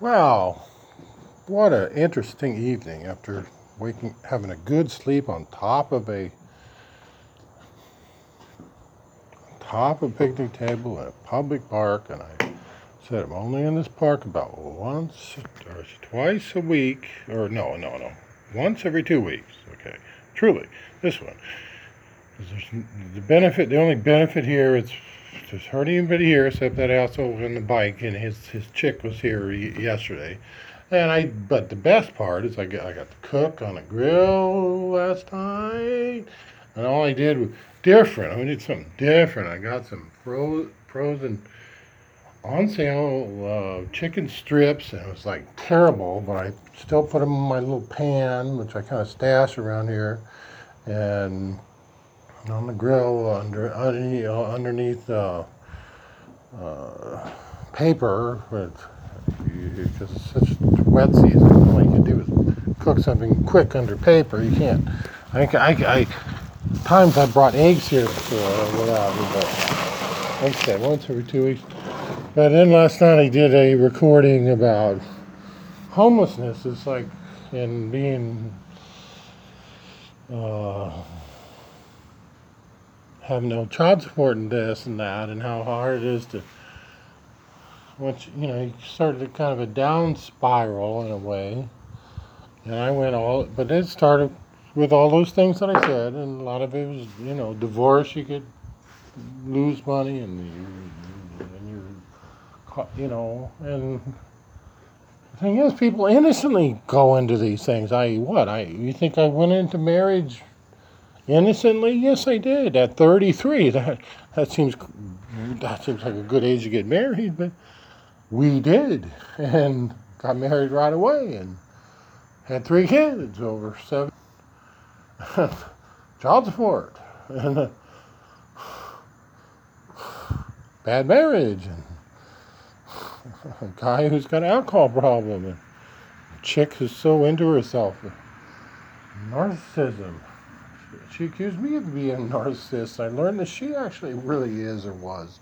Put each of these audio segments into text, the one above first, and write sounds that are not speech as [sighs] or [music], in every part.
Wow, what an interesting evening after waking, having a good sleep on top of a top of a picnic table in a public park, and I said I'm only in this park about once or twice a week, or no, no, no, once every two weeks. Okay, truly, this one. There's the benefit, the only benefit here is there's hardly anybody here except that asshole on the bike, and his his chick was here yesterday. And I, but the best part is I got I got to cook on a grill last night, and all I did was different. I did something different. I got some fro- frozen on sale uh, chicken strips, and it was like terrible, but I still put them in my little pan, which I kind of stash around here, and on the grill under underneath, uh, uh, uh, paper because it's such wet season. All you can do is cook something quick under paper. You can't. I, I, I times I brought eggs here but like I said, once every two weeks. But then last night I did a recording about homelessness. It's like and being. Uh, have no child support and this and that, and how hard it is to, once you know, you started kind of a down spiral in a way, and I went all, but it started with all those things that I said, and a lot of it was, you know, divorce. You could lose money, and you, and you, you know, and the thing is, people innocently go into these things. I what? I you think I went into marriage Innocently, yes, I did. At 33, that that seems that seems like a good age to get married, but we did, and got married right away, and had three kids over seven. [laughs] Child support, and a bad marriage, and a guy who's got an alcohol problem, and a chick who's so into herself, narcissism she accused me of being a narcissist. I learned that she actually really is or was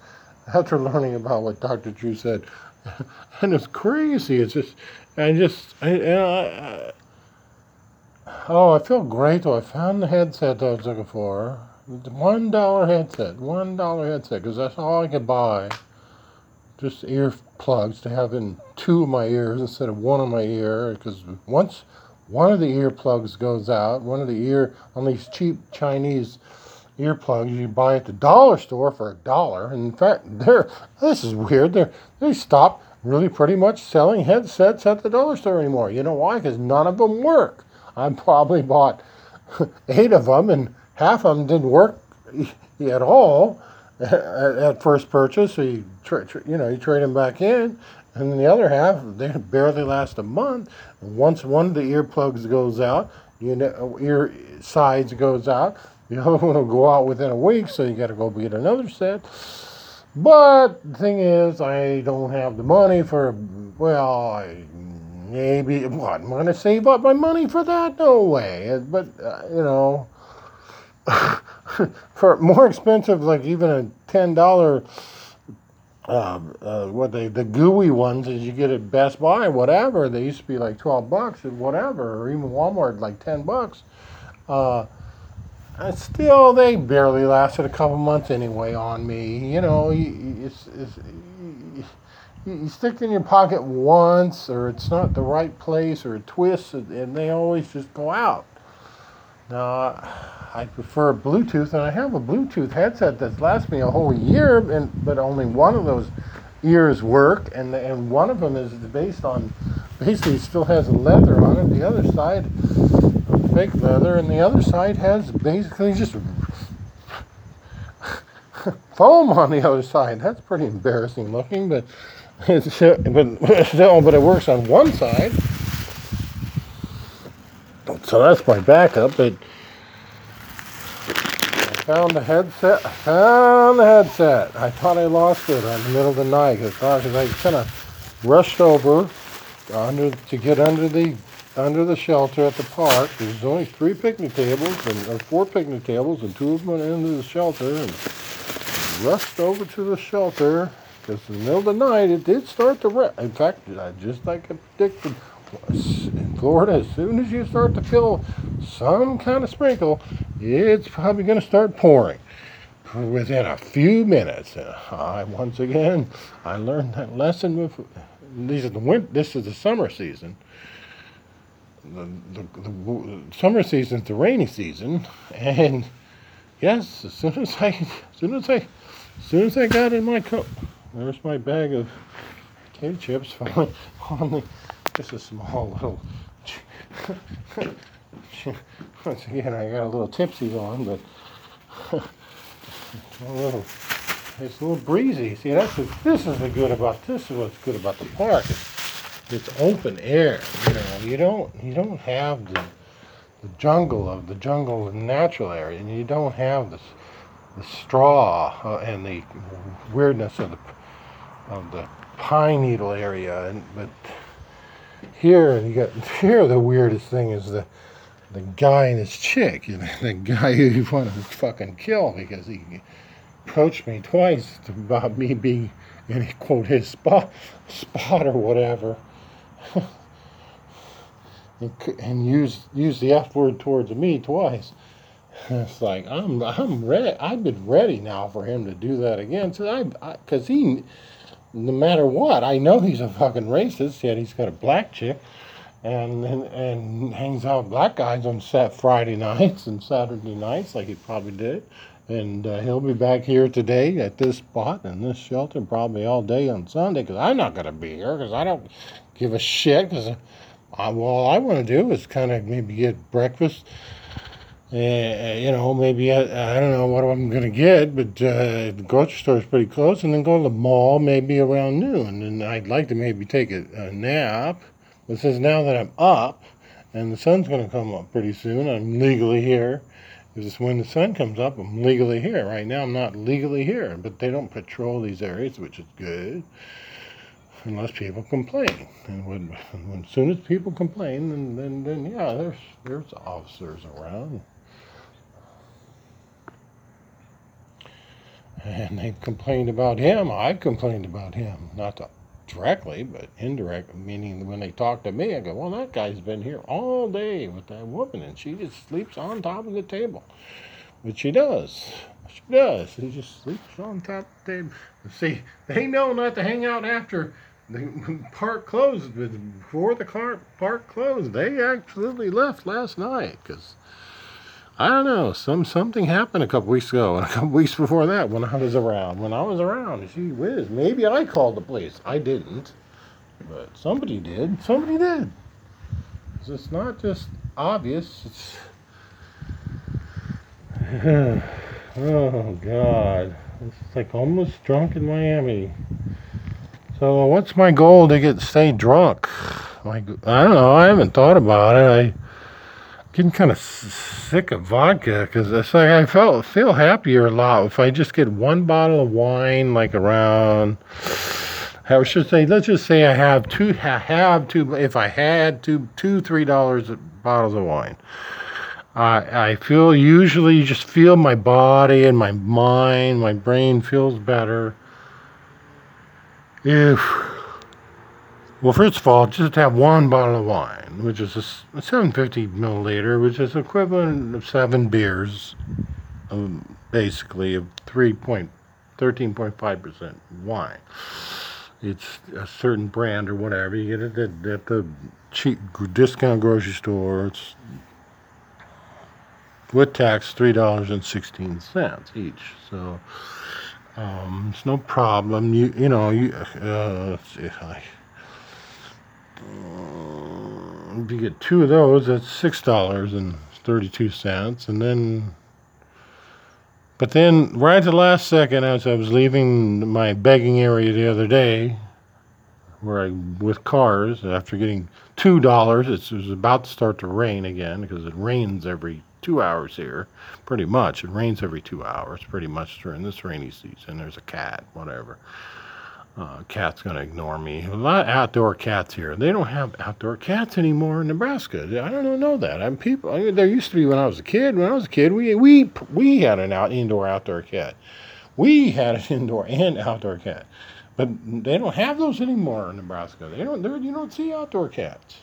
after learning about what Dr. Drew said. [laughs] and it's crazy. It's just, I just, I, I, oh, I feel great though. I found the headset I was looking for. One dollar headset, one dollar headset, because that's all I could buy. Just ear plugs to have in two of my ears instead of one of my ear. Because once one of the earplugs goes out. One of the ear on these cheap Chinese earplugs you buy at the dollar store for a dollar. In fact, they're this is weird. They they stopped really pretty much selling headsets at the dollar store anymore. You know why? Because none of them work. I probably bought [laughs] eight of them, and half of them didn't work [laughs] at all at first purchase. So you tra- tra- you know you trade them back in, and the other half, they barely last a month. Once one of the earplugs goes out, you know, ear sides goes out, the [laughs] other one will go out within a week, so you got to go get another set. But the thing is, I don't have the money for, well, I maybe, well, I'm going to save up my money for that? No way. But, uh, you know, [laughs] for more expensive, like even a $10 um, uh, what they the gooey ones is you get at Best Buy, whatever. They used to be like twelve bucks and whatever, or even Walmart like ten bucks. Uh, and still, they barely lasted a couple months anyway on me. You know, you, it's, it's, you, you stick it in your pocket once, or it's not the right place, or it twists, and they always just go out. Now, I prefer Bluetooth, and I have a Bluetooth headset that's lasts me a whole year, and but only one of those ears work, and and one of them is based on basically still has leather on it. The other side, fake leather, and the other side has basically just [laughs] foam on the other side. That's pretty embarrassing looking, but it's but still, but it works on one side. So that's my backup. But Found the headset. Found the headset. I thought I lost it in the middle of the night because I kind of rushed over under to get under the under the shelter at the park. There's only three picnic tables and or four picnic tables, and two of them went into the shelter. And rushed over to the shelter because in the middle of the night it did start to rain. In fact, I just like I predicted, in Florida, as soon as you start to feel some kind of sprinkle, it's probably going to start pouring within a few minutes. And I once again I learned that lesson with these are the winter, this is the summer season. The, the, the, summer season is the rainy season, and yes, as soon as I, as soon as I, as soon as I got in my coat, there's my bag of potato chips [laughs] falling on the, just a small little. [laughs] Once again, I got a little tipsy on, but [laughs] a little it's a little breezy. See, that's this is the good about this is what's good about the park. It's, it's open air. You know, you don't you don't have the the jungle of the jungle the natural area, and you don't have this the straw uh, and the weirdness of the of the pine needle area. And but here you got [laughs] here the weirdest thing is the the guy and his chick. You know, [laughs] the guy who you want to fucking kill because he approached me twice about me being in quote his spot spot or whatever [laughs] and, and use use the F word towards me twice. [laughs] It's like I'm I'm ready. I've been ready now for him to do that again. So I because he, no matter what, I know he's a fucking racist. Yet he's got a black chick, and and, and hangs out with black guys on set Friday [laughs] nights and Saturday nights like he probably did. And uh, he'll be back here today at this spot in this shelter probably all day on Sunday because I'm not going to be here because I don't give a shit because uh, all I want to do is kind of maybe get breakfast. Uh, you know, maybe I, I don't know what I'm going to get, but uh, the grocery store is pretty close, and then go to the mall maybe around noon. And I'd like to maybe take a, a nap. But since now that I'm up and the sun's going to come up pretty soon, I'm legally here because when the sun comes up, I'm legally here. Right now, I'm not legally here, but they don't patrol these areas, which is good, unless people complain. And when, when as soon as people complain, then, then, then yeah, there's there's officers around. And they've complained about him. I've complained about him. Not to directly, but indirect, meaning when they talk to me, I go, well, that guy's been here all day with that woman, and she just sleeps on top of the table. But she does. She does. She just sleeps on top of the table. See, they know not to hang out after the [laughs] park closed. Before the park closed, they absolutely left last night because I don't know. Some something happened a couple weeks ago, and a couple [laughs] weeks before that, when I was around. When I was around, gee whiz, maybe I called the police. I didn't, but somebody did. Somebody did. It's not just obvious. It's [sighs] oh God, it's like almost drunk in Miami. So what's my goal to get stay drunk? Like I don't know. I haven't thought about it. I getting kind of sick of vodka because it's like I felt feel happier a lot if I just get one bottle of wine, like around. I should say, let's just say I have two, I have two. If I had two, two, three dollars bottles of wine, I I feel usually just feel my body and my mind, my brain feels better. If well, first of all, just have one bottle of wine, which is a 750 milliliter, which is equivalent of seven beers, um, basically of 3.13.5% wine. It's a certain brand or whatever. You get it at, at the cheap discount grocery store. It's with tax three dollars and sixteen cents each. So um, it's no problem. You you know you uh, Mm, if you get two of those, that's six dollars and thirty-two cents, and then. But then, right at the last second, as I was leaving my begging area the other day, where I with cars, after getting two dollars, it was about to start to rain again because it rains every two hours here, pretty much. It rains every two hours, pretty much during this rainy season. There's a cat, whatever uh, cat's going to ignore me. A lot of outdoor cats here. They don't have outdoor cats anymore in Nebraska. I don't know that. I'm people. I mean, there used to be when I was a kid. When I was a kid, we we we had an out indoor outdoor cat. We had an [laughs] indoor and outdoor cat. But they don't have those anymore in Nebraska. They don't. You don't see outdoor cats.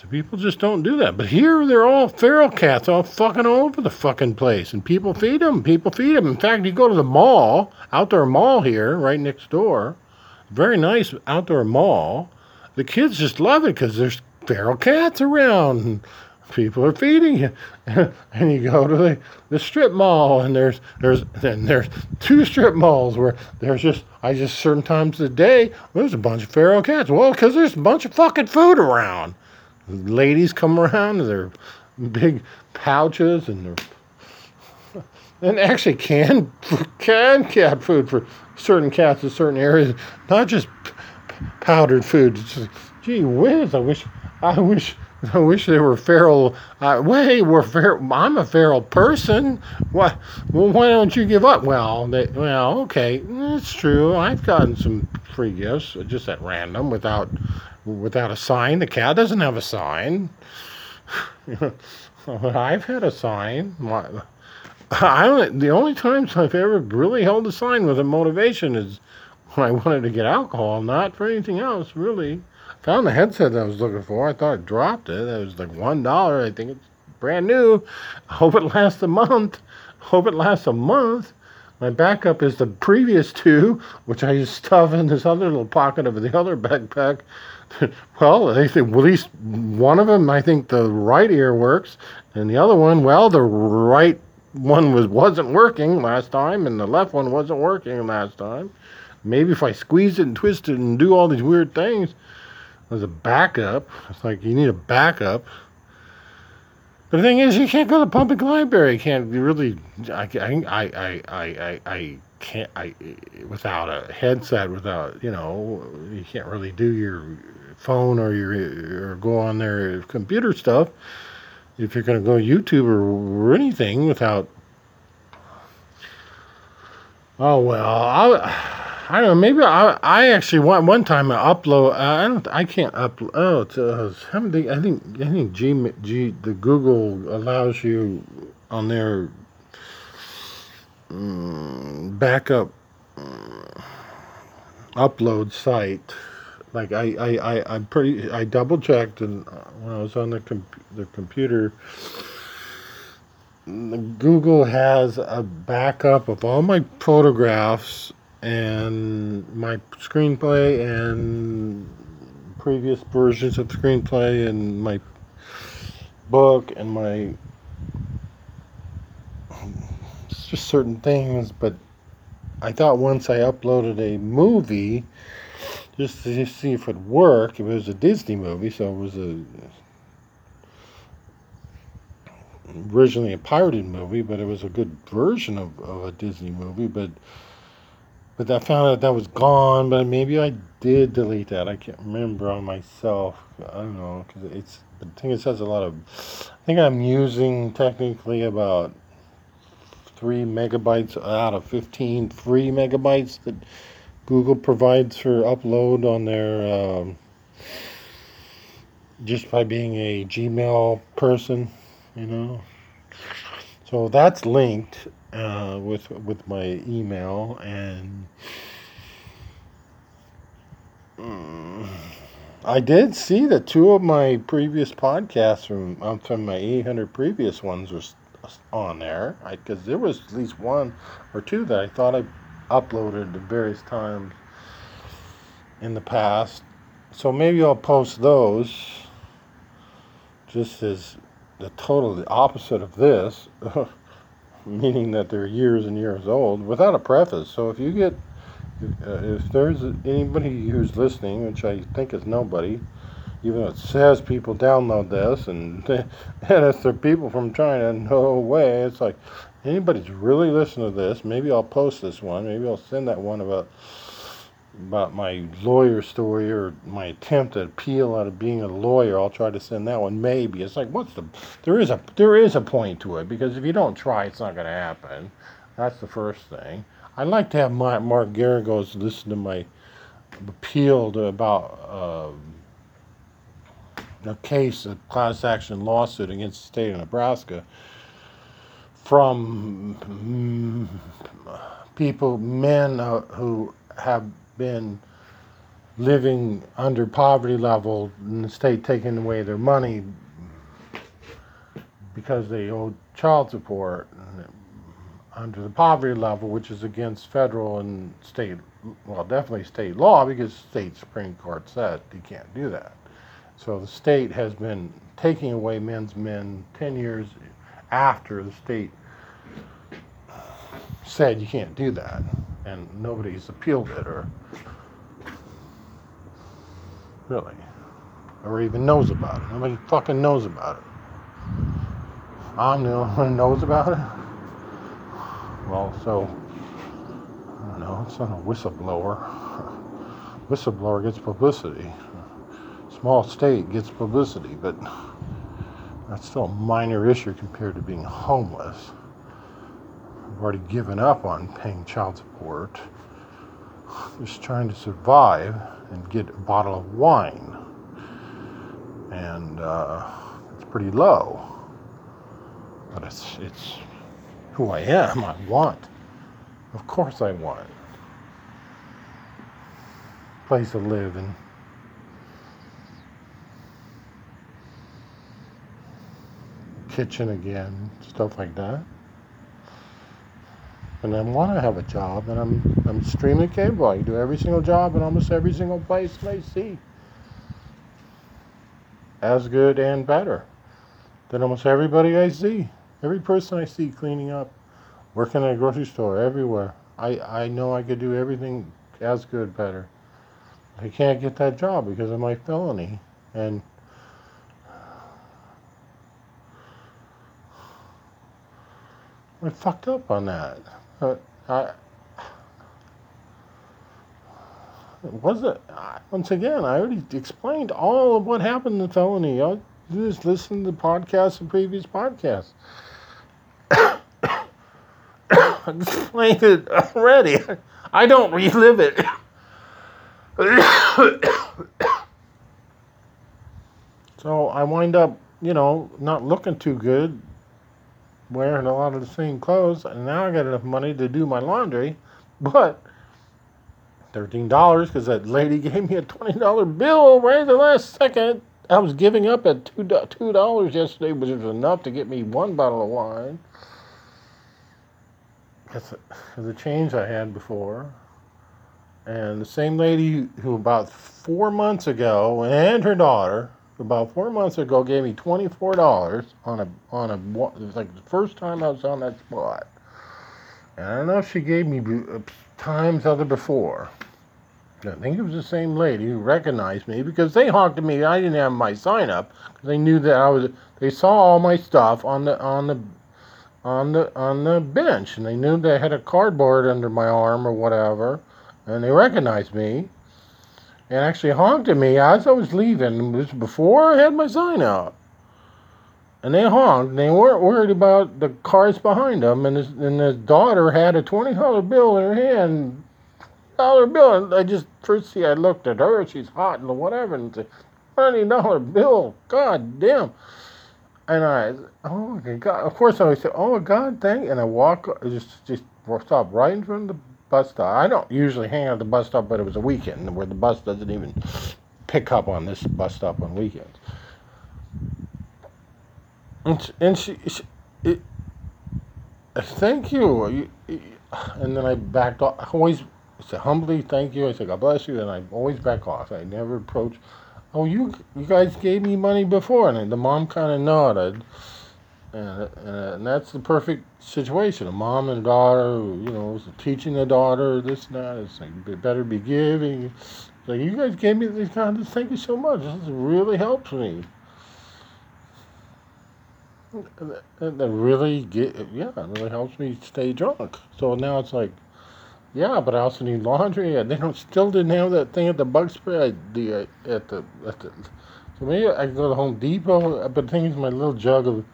So people just don't do that. But here they're all feral cats, all fucking all over the fucking place, and people feed them. People feed them. In fact, you go to the mall, outdoor mall here, right next door, very nice outdoor mall. The kids just love it because there's feral cats around. And people are feeding you. [laughs] and you go to the, the strip mall and there's there's and there's two strip malls where there's just I just certain times of the day there's a bunch of feral cats. Well, because there's a bunch of fucking food around. Ladies come around with their big pouches and their and actually canned canned cat food for certain cats in certain areas, not just powdered food. It's just, gee whiz, I wish I wish I wish they were feral. Uh, well, we're feral. I'm a feral person. What? Well, why don't you give up? Well, they, well, okay, it's true. I've gotten some free gifts just at random without without a sign. The cat doesn't have a sign. [laughs] I've had a sign. I the only times I've ever really held a sign with a motivation is when I wanted to get alcohol, not for anything else, really. Found the headset that I was looking for. I thought I dropped it. It was like one dollar. I think it's brand new. Hope it lasts a month. Hope it lasts a month. My backup is the previous two, which I just stuff in this other little pocket of the other backpack. [laughs] well, I think at least one of them, I think the right ear works, and the other one, well, the right one was wasn't working last time, and the left one wasn't working last time. Maybe if I squeeze it and twist it and do all these weird things, as a backup. It's like you need a backup. The thing is, you can't go to the public library. You can't really. I, I, I, I, I, I can't. I without a headset, without you know, you can't really do your phone or your or go on their computer stuff. If you're going to go YouTube or, or anything without. Oh well, I. I don't know. Maybe I I actually one one time I upload. Uh, I don't. I can't upload. Oh, it's, uh, I think I think G G the Google allows you on their um, backup um, upload site. Like I I I I'm pretty. I double checked and uh, when I was on the comp- the computer. Google has a backup of all my photographs and my screenplay and previous versions of screenplay and my book and my just certain things but i thought once i uploaded a movie just to see if it worked it was a disney movie so it was a originally a pirated movie but it was a good version of, of a disney movie but but I found out that was gone, but maybe I did delete that. I can't remember on myself. I don't know, because it's, I think it says a lot of, I think I'm using technically about 3 megabytes out of 15 free megabytes that Google provides for upload on their, um, just by being a Gmail person, you know. So that's linked uh, with with my email and um, I did see that two of my previous podcasts from um, from my 800 previous ones were on there because there was at least one or two that I thought I uploaded at various times in the past. So maybe I'll post those just as the total opposite of this. [laughs] meaning that they're years and years old, without a preface. So if you get, uh, if there's anybody who's listening, which I think is nobody, even though it says people download this, and [laughs] and if they're people from China, no way. It's like anybody's really listening to this. Maybe I'll post this one. Maybe I'll send that one about about my lawyer story or my attempt at appeal out of being a lawyer. I'll try to send that one. Maybe it's like what's the there is a there is a point to it because if you don't try, it's not going to happen. That's the first thing. I'd like to have my, Mark Geragos listen to my appeal to about uh, a case, a class action lawsuit against the state of Nebraska from mm, people, men uh, who have been living under poverty level and the state taking away their money because they owe child support under the poverty level, which is against federal and state, well, definitely state law because state Supreme Court said you can't do that. So the state has been taking away men's men 10 years after the state said you can't do that. And nobody's appealed it or really, or even knows about it. Nobody fucking knows about it. I'm the only one who knows about it. Well, so, I don't know, it's not a whistleblower. [laughs] Whistleblower gets publicity. Small state gets publicity, but that's still a minor issue compared to being homeless. I've already given up on paying child support. Just trying to survive and get a bottle of wine. And uh, it's pretty low. But it's, it's who I am. I want. Of course I want. Place to live and kitchen again, stuff like that. And I want to have a job, and I'm I'm extremely capable. I can do every single job in almost every single place I see, as good and better than almost everybody I see. Every person I see cleaning up, working at a grocery store, everywhere. I, I know I could do everything as good, better. I can't get that job because of my felony. And [sighs] I fucked up on that. I it wasn't. Once again, I already explained all of what happened in the felony. Just listen to the podcast and previous podcasts. [coughs] I explained it already. I don't relive it. [coughs] so I wind up, you know, not looking too good, wearing a lot of the same clothes, and now I got enough money to do my laundry, but thirteen dollars because that lady [laughs] gave me a twenty dollar bill right at the last second. I was giving up at two two dollars yesterday, which was enough to get me one bottle of wine. That's the change I had before. And the same lady who about four months ago and her daughter about four months ago gave me twenty four dollars on a on a it was like the first time I was on that spot. And I don't know if she gave me uh, times other before. I think it was the same lady who recognized me because they honked at me. I didn't have my sign up because they knew that I was. They saw all my stuff on the on the on the on the bench, and they knew that I had a cardboard under my arm or whatever, and they recognized me, and actually honked at me as I was leaving. It was before I had my sign out, and they honked. And they weren't worried about the cars behind them, and his and his daughter had a twenty dollar bill in her hand. Dollar bill, and I just first see I looked at her, she's hot and whatever, and twenty dollar bill. God damn. And I, oh my God! Of course, I say, "Oh God, thank." And I walk, just just stop right in front of the bus stop. I don't usually hang out at the bus stop, but it was a weekend where the bus doesn't even pick up on this bus stop on weekends. And and she, she it, thank you. And then I backed off. I always say humbly, thank you. I said, God bless you. And I always back off. I never approach oh, you you guys gave me money before, and the mom kind of nodded, and, and that's the perfect situation. A mom and a daughter, you know, teaching the daughter this and that. It's like better be giving. It's like you guys gave me these kind of thank you so much. This really helps me. And that really get yeah, it really helps me stay drunk. So now it's like yeah, but I also need laundry, and they don't still didn't have that thing at the bug spray. The uh, at the at the. So maybe I can go to Home Depot. But the thing is, my little jug of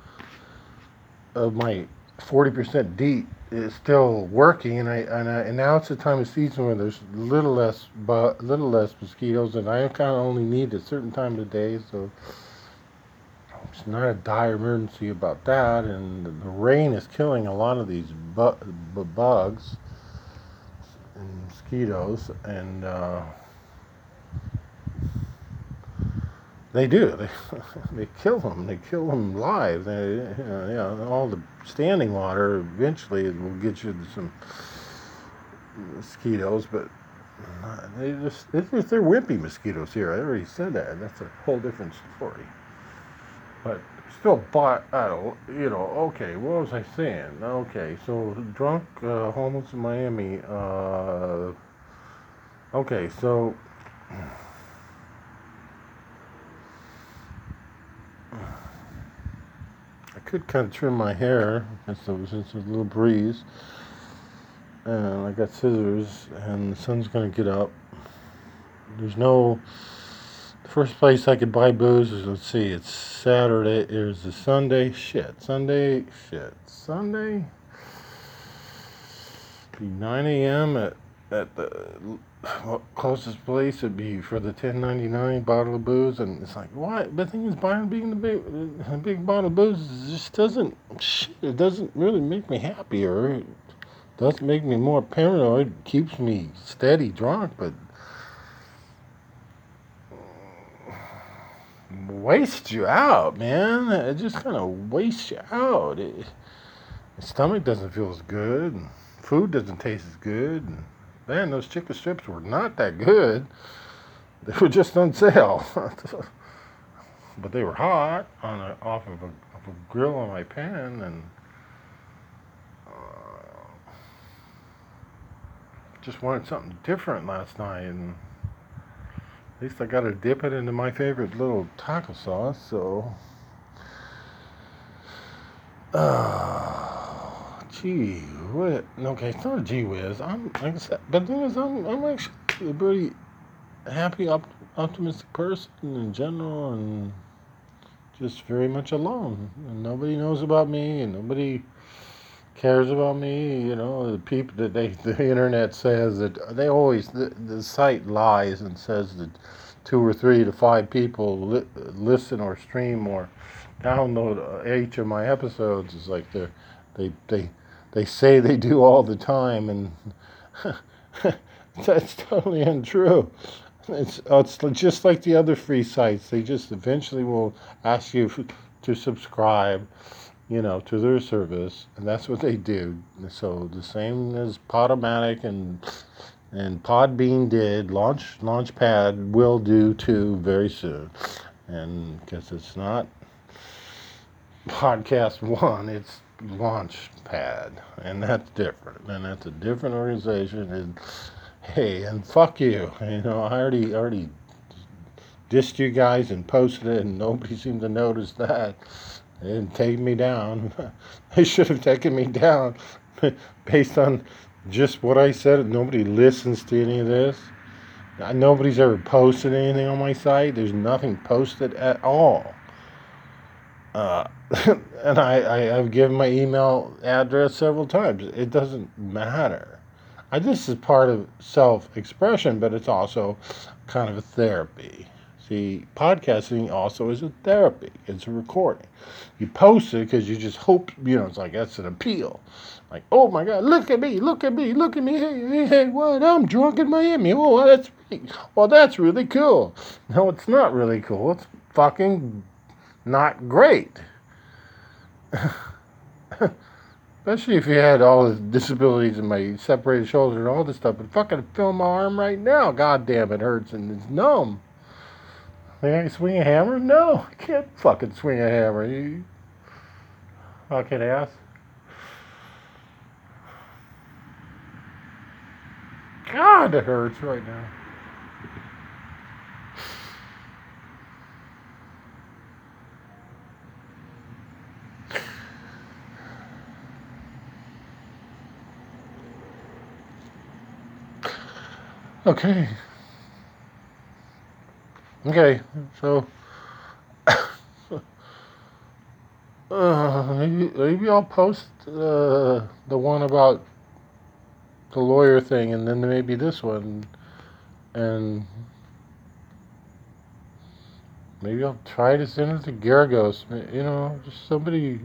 of my forty percent DEET is still working, and I and I, and now it's the time of season where there's little less but little less mosquitoes, and I kind of only need a certain time of day, so it's not a dire emergency about that. And the rain is killing a lot of these bu- bugs and mosquitoes, and uh, they do. They [laughs] they kill them. They kill them live. They, you know, you know, all the standing water eventually will get you some mosquitoes, but they just they're, they're wimpy mosquitoes here. I already said that. That's a whole different story. But still, but you know, okay. What was I saying? Okay, so drunk, uh, homeless in Miami. Uh, okay, so. Could kind of trim my hair since there's a little breeze and I got scissors, and the sun's gonna get up. There's no. First place I could buy booze is let's see, it's Saturday. There's a Sunday. Shit, Sunday. Shit, Sunday. Be 9 a.m. at at the closest place would be for the 10.99 bottle of booze, and it's like, why? The thing is, buying being the big, big bottle of booze just doesn't. Shit, it doesn't really make me happier it doesn't make me more paranoid, keeps me steady drunk, but wastes you out, man. It just kind of wastes you out. It, stomach doesn't feel as good, and food doesn't taste as good. And man, those chicken strips were not that good. They were just on sale, [laughs] but they were hot on a, off of a, of a grill on my pan, and just wanted something different last night, and at least I got to dip it into my favorite little taco sauce. So, uh, gee, what? Okay, it's not a gee whiz. I'm like I said, but the thing is, I'm I'm actually a pretty happy, op- optimistic person in general, and just very much alone, and nobody knows about me, and nobody cares about me. You know, the people that they the internet says that they always the, the site lies and says that two or three to five people li- listen or stream or download each of my episodes. Is like they they they they say they do all the time, and [laughs] that's totally untrue. It's oh, it's just like the other free sites. They just eventually will ask you to subscribe you know, to their service, and that's what they do. So the same as Podomatic and and Podbean did, Launch Launchpad will do too very soon, and because it's not Podcast One, it's Launchpad, and that's different, and that's a different organization. And hey, and fuck you, you know, I already already dissed you guys and posted it, and nobody [laughs] seemed to notice that. They didn't take me down. [laughs] they should have taken me down [laughs] based on just what I said. Nobody listens to any of this. Nobody's ever posted anything on my site. There's nothing posted at all. Uh, [laughs] and I, I, have given my email address several times. It doesn't matter. I, this is part of self expression, but it's also kind of a therapy. See, podcasting also is a therapy. It's a recording. You post it because you just hope, you know, it's like that's an appeal. Like, oh my God, look at me, look at me, look at me. Hey, hey, hey, what? I'm drunk in Miami. Oh, that's well, that's really cool. No, it's not really cool. It's fucking not great. Especially if you had all the disabilities in my separated shoulder and all this stuff. But fucking feel my arm right now. God damn, it hurts and it's numb. Think I can swing a hammer? No, [laughs] I can't fucking swing a hammer. You fucking ass. God, it hurts right now. Okay. Okay, so [coughs] uh, maybe, maybe I'll post uh, the one about the lawyer thing, and then maybe this one, and maybe I'll try to send it to Geragos. You know, just somebody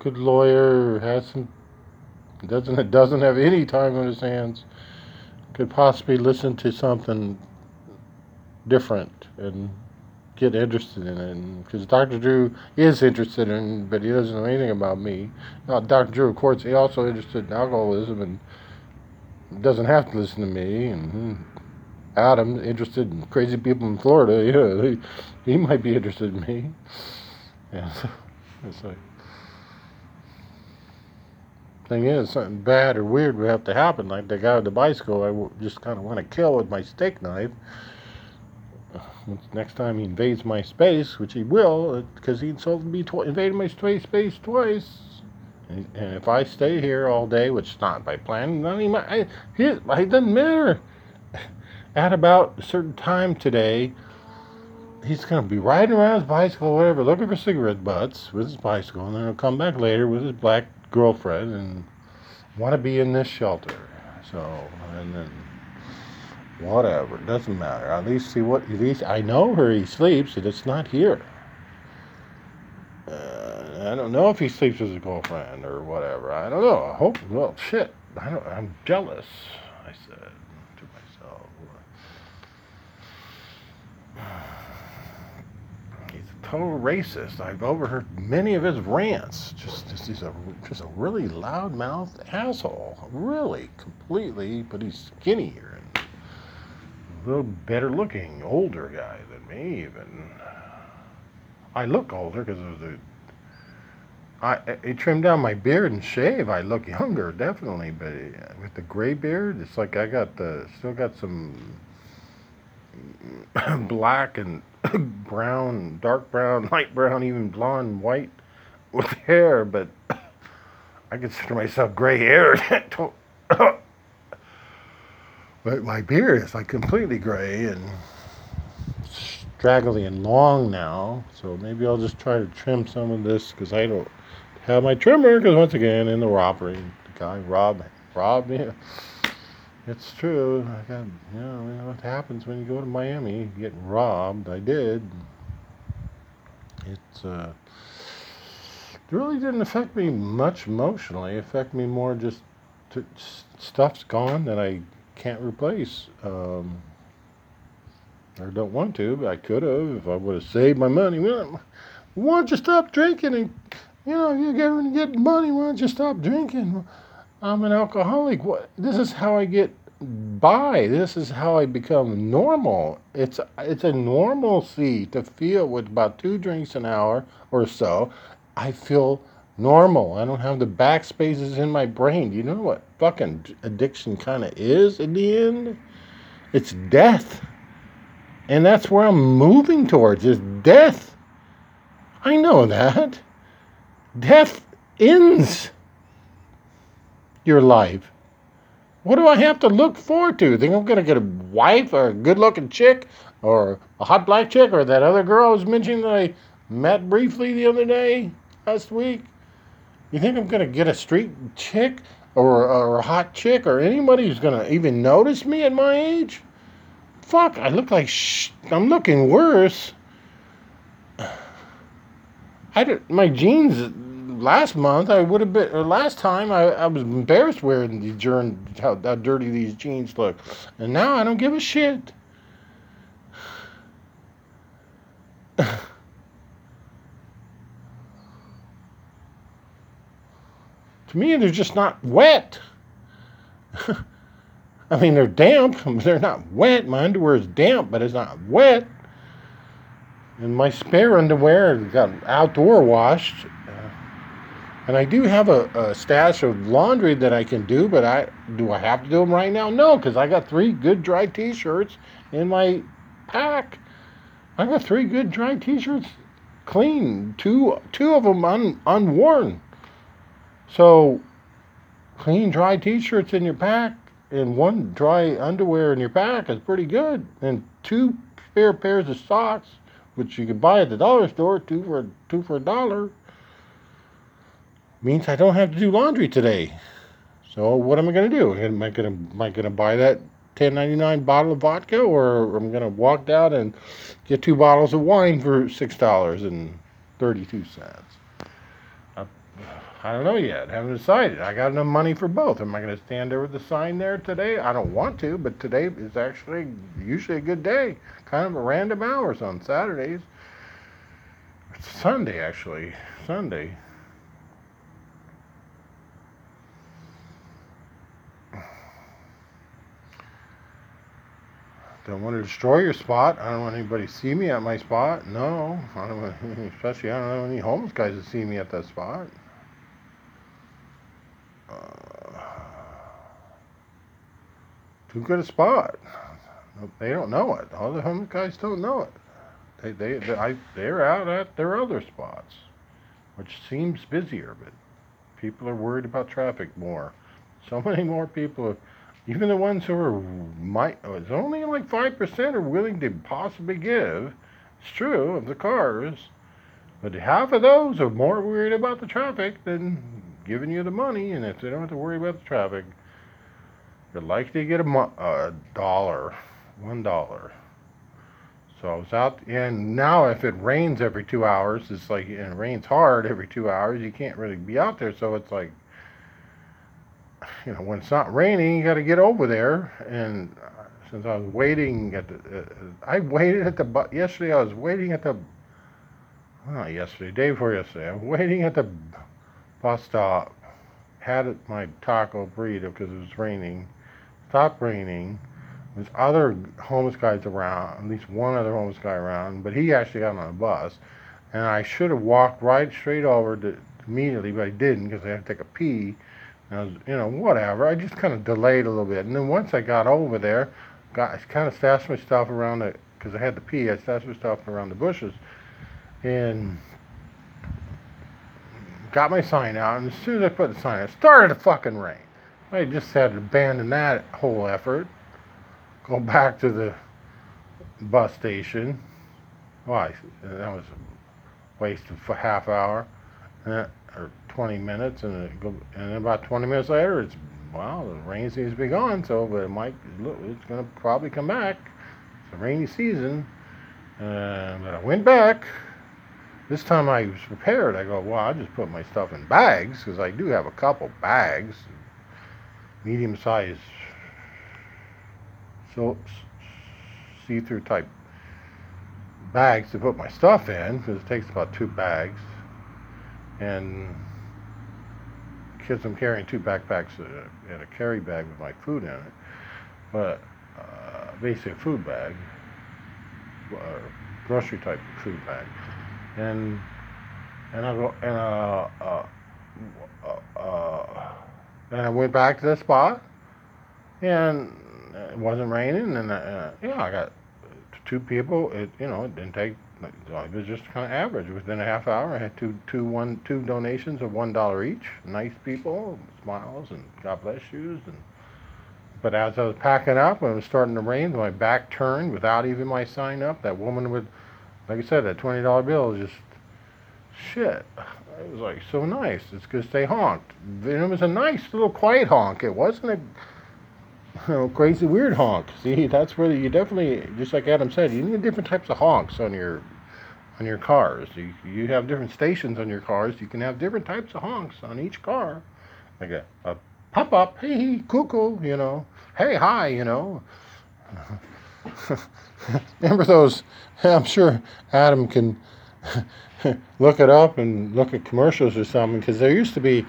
good lawyer has some Doesn't it doesn't have any time on his hands. Could possibly listen to something different and get interested in it. Because Dr. Drew is interested in, but he doesn't know anything about me. Now, Dr. Drew, of course, he also interested in alcoholism and doesn't have to listen to me. And hmm, Adam interested in crazy people in Florida. [laughs] Yeah, he, he might be interested in me. [laughs] Yeah, it's like thing is, something bad or weird would have to happen. Like the guy with the bicycle, I just kind of want to kill with my steak knife. Next time he invades my space, which he will, uh, because he insulted me, tw- invaded my space twice. And, if I stay here all day, which is not by plan, none of my, I, he, it doesn't matter. At about a certain time today, he's going to be riding around his bicycle, whatever, looking for cigarette butts with his bicycle, and then he'll come back later with his black girlfriend and want to be in this shelter. So, and then whatever, doesn't matter. At least see what, at least I know where he sleeps, and it's not here. Uh, I don't know if he sleeps with his girlfriend or whatever. I don't know. I hope. Well, shit. I don't. I'm jealous. I said to myself. Total racist. I've overheard many of his rants. Just, just he's a just a really loud-mouthed asshole. Really, completely. But he's skinnier and a little better-looking, older guy than me. Even I look older because of the. I, I trimmed down my beard and shave. I look younger, definitely. But uh, with the gray beard, it's like I got the still got some mm, [clears throat] black and [laughs] brown, dark brown, [laughs] light brown, even blonde, white with hair, but [laughs] I consider myself gray haired. but my beard is like completely gray and straggly and long now. So maybe I'll just try to trim some of this because I don't have my trimmer. Because once again, in the robbery, the guy robbed robbed me. It's true. I got, you know, what happens when you go to Miami, you get robbed. I did. Uh, it really didn't affect me much emotionally. It affected me more just stuff's gone that I can't replace. Um, or don't want to, but I could have if I would have saved my money. Why don't you stop drinking and, you know, you're going to get money. Why don't you stop drinking? I'm an alcoholic. What? This is how I get by. This is how I become normal. It's it's a normalcy to feel with about two drinks an hour or so. I feel normal. I don't have the back spaces in my brain. You know what fucking addiction kind of is in the end? It's death. And that's where I'm moving towards is death. I know that. Death ends your life. What do I have to look forward to? Think I'm going to get a wife or a good looking chick or a hot black chick or that other girl I was mentioning that I met briefly the other day, last week? You think I'm going to get a street chick or, or a hot chick or anybody who's going to even notice me at my age? Fuck, I look like sh- I'm looking worse. [sighs] I did, my jeans last month I would have been, or last time I, I was embarrassed wearing these during how, how dirty these jeans look, and now I don't give a shit. [sighs] to me, they're just not wet. [laughs] I mean, they're damp, [laughs] they're not wet. My underwear is damp, but it's not wet. And my spare underwear got outdoor washed and I do have a, a, stash of laundry that I can do, but I do I have to do them right now? No, because I got three good dry T-shirts in my pack. I got three good dry T-shirts, clean. Two two of them un, unworn. So, clean dry T-shirts in your pack and one dry underwear in your pack is pretty good. And two spare pairs of socks, which you can buy at the dollar store, two for two for a dollar means I don't have to do laundry today. So what am I going to do? Am I going to am I going to buy that 10.99 bottle of vodka, or I'm going to walk down and get two bottles of wine for six dollars and thirty-two cents? Uh, I don't know yet. Haven't decided. I got enough money for both. Am I going to stand there with the sign there today? I don't want to, but today is actually usually a good day. Kind of a random hours on Saturdays. It's Sunday actually. Sunday. Don't want to destroy your spot. I don't want anybody to see me at my spot. No, I don't want, [laughs] especially I don't want any homeless guys to see me at that spot. Uh, too good a spot. They don't know it. All the homeless guys don't know it. They they, they I, they're out at their other spots, which seems busier, but people are worried about traffic more. So many more people. Even the ones who are might, oh, it's only like five percent are willing to possibly give. It's true of the cars, but half of those are more worried about the traffic than giving you the money. And if they don't have to worry about the traffic, you're likely to get a, mo- a dollar, one dollar. So I was out, and now if it rains every two hours, it's like, and it rains hard every two hours, you can't really be out there. So it's like you know, when it's not raining, you got to get over there. And uh, since I was waiting at the, uh, I waited at the bu- yesterday. I was waiting at the, well, yesterday, day before yesterday. I was waiting at the bus stop. Had my taco burrito because it was raining. Stopped raining. There's other homeless guys around, at least one other homeless guy around, but he actually got on a bus. And I should have walked right straight over to immediately, but I didn't because I had to take a pee Was, you know, whatever. I just kind of delayed a little bit, and then once I got over there, got I kind of stashed my stuff around the because I had to pee. I stashed my stuff around the bushes, and got my sign out. And as soon as I put the sign, out, it started to fucking rain. I just had to abandon that whole effort, go back to the bus station. Why? That was a waste of a half hour. And or 20 minutes, and it go, and about 20 minutes later, it's well, the rain seems to be gone, so but it might it's going to probably come back. It's a rainy season, but I went back. This time I was prepared. I go, well, I just put my stuff in bags because I do have a couple bags, medium-sized, so see-through type bags to put my stuff in because it takes about two bags and because I'm carrying two backpacks and a carry bag with my food in it, but uh, basically a food bag, uh, grocery type food bag, and and I go and uh, uh, uh, and I went back to the spot, and it wasn't raining, and uh, yeah, I got two people. It you know it didn't take it was just kind of average. Within a half hour, I had two, two, one, two donations of one dollar each. Nice people, smiles, and God bless yous. And but as I was packing up, when it was starting to rain, my back turned without even my sign up. That woman would, like I said, that twenty dollar bill just shit. It was like so nice. It's because they honked. It was a nice little quiet honk. It wasn't a know, [laughs] oh, crazy weird honk. See, that's where you definitely, just like Adam said, you need different types of honks on your on your cars. You you have different stations on your cars. You can have different types of honks on each car, like a, a pop up, hey, cuckoo, you know, hey, hi, you know. [laughs] Remember those? [laughs] I'm sure Adam can look it up and look at commercials or something because there used to be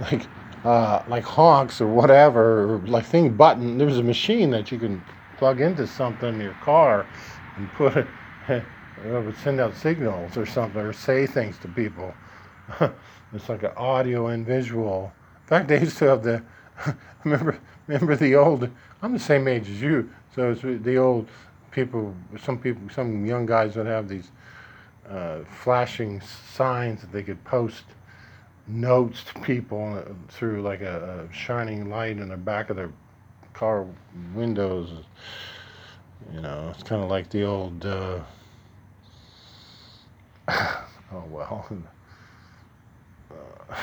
like uh, like honks or whatever, or like thing button. There's a machine that you can plug into something in your car and put it. [laughs] it would send out signals or something or say things to people. [laughs] it's like an audio and visual. In fact, they used to have the. [laughs] remember, remember the old. I'm the same age as you, so it's the old people. Some people, some young guys would have these uh, flashing signs that they could post notes to people through like a, a shining light in the back of their car windows. You know, it's kind of like the old. Uh, [sighs] oh well. [laughs] Uh,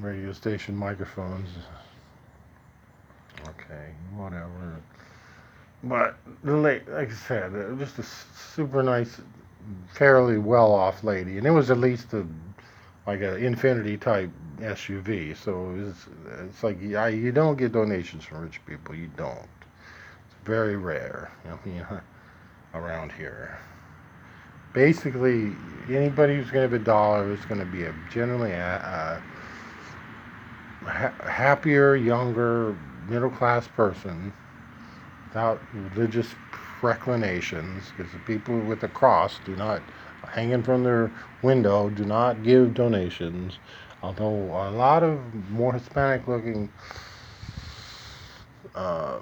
radio station microphones. Okay, whatever. But like, like I said, just a super nice fairly well off lady, and it was at least a like an Infiniti type SUV. So it's it's like I, you don't get donations from rich people. You don't. It's very rare. You [laughs] know, around here. Basically, anybody who's going to have a dollar is going to be a generally a, a ha- happier, younger, middle class person without religious reclinations, because the people with the cross do not, hanging from their window, do not give donations. Although a lot of more Hispanic looking uh,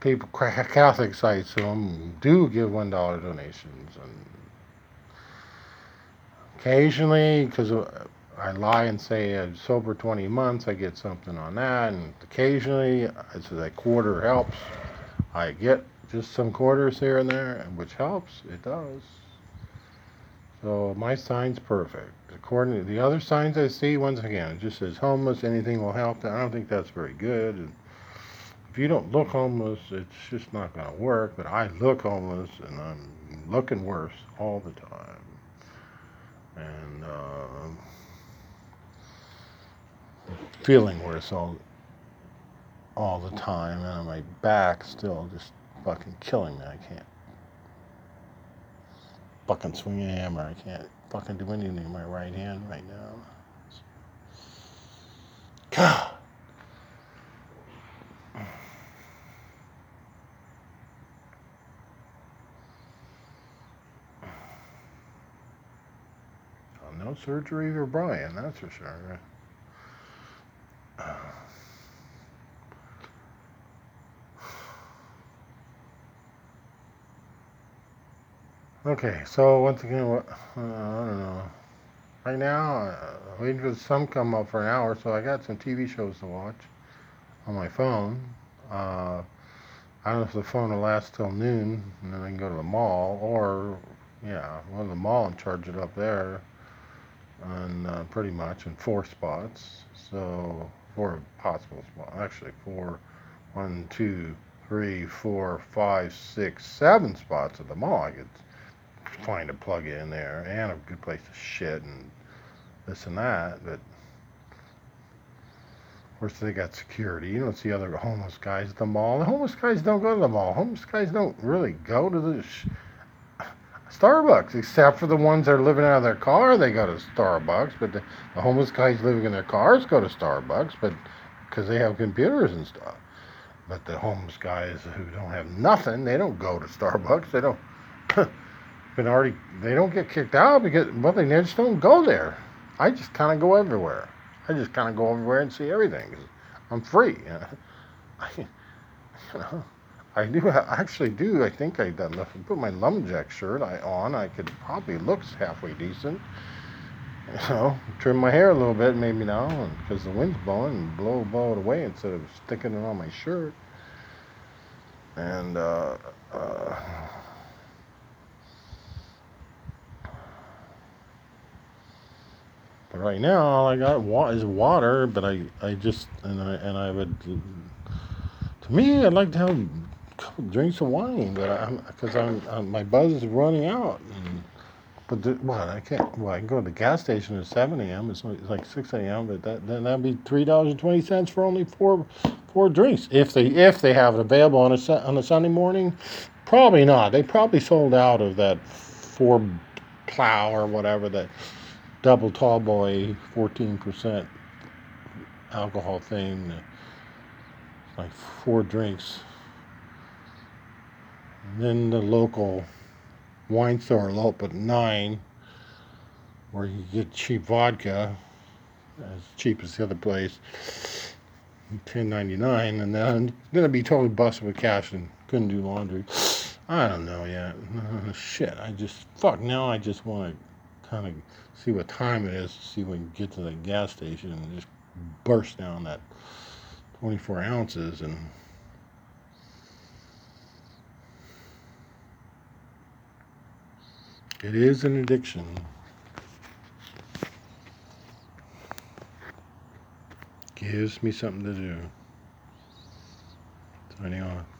people, Catholic sites, um, do give $1 donations. And occasionally, because I lie and say I'm sober 20 months, I get something on that. And occasionally, it's a quarter helps. I get just some quarters here and there, which helps. It does. So my sign's perfect. According to the other signs I see, once again, it just says homeless, anything will help. I don't think that's very good. And if you don't look homeless, it's just not going to work. But I look homeless, and I'm looking worse all the time. And uh, feeling worse all all the time, and on my back still just fucking killing me. I can't fucking swing a hammer. I can't fucking do anything in my right hand right now. God. no surgery for Brian, that's for sure. Okay, so once again, uh, I don't know. Right now, uh, waiting for the sun come up for an hour, so I got some TV shows to watch on my phone. Uh, I don't know if the phone will last till noon, and then I can go to the mall, or yeah, go to the mall and charge it up there, and uh, pretty much in four spots. So four possible spots, actually four, one, two, three, four, five, six, seven spots at the mall. I could find a plug in there and a good place to shit and this and that. But of course, they got security. You don't see other homeless guys at the mall. The homeless guys don't go to the mall. Homeless guys don't really go to the sh- Starbucks, except for the ones that are living out of their car. They go to Starbucks, but the, the homeless guys living in their cars go to Starbucks, but because they have computers and stuff. But the homeless guys who don't have nothing, they don't go to Starbucks. They don't. [laughs] been already they don't get kicked out because well they just don't go there. I just kind of go everywhere. I just kind of go everywhere and see everything. I'm free. You [laughs] know? I, you know, I do I actually do. I think I done enough. Put my lumberjack shirt I on. I could probably looks halfway decent. You know, trim my hair a little bit maybe now because the wind's blowing and blow blow it away instead of sticking it on my shirt. And uh, uh, right now, all I got wa- is water. But I, I just and I and I would. To me, I'd like to have a couple drinks of wine, but I'm because I'm, I'm, my buzz is running out. And, but the, what I can't. Well, I can go to the gas station at seven a.m. It's, it's like six a.m. But that then that'd be three dollars and twenty cents for only four four drinks if they if they have it available on a on a Sunday morning. Probably not. They probably sold out of that four plow or whatever that double tall boy, 14% alcohol thing, like four drinks. And then the local wine store open at nine, where you get cheap vodka, as cheap as the other place, ten ninety nine, and then gonna be totally busted with cash and couldn't do laundry. I don't know yet. [laughs] shit, I just fuck. Now I just want to kind of see what time it is, see when we get to the gas station and just burst down that 24 ounces and it is an addiction. Gives me something to do. Signing off.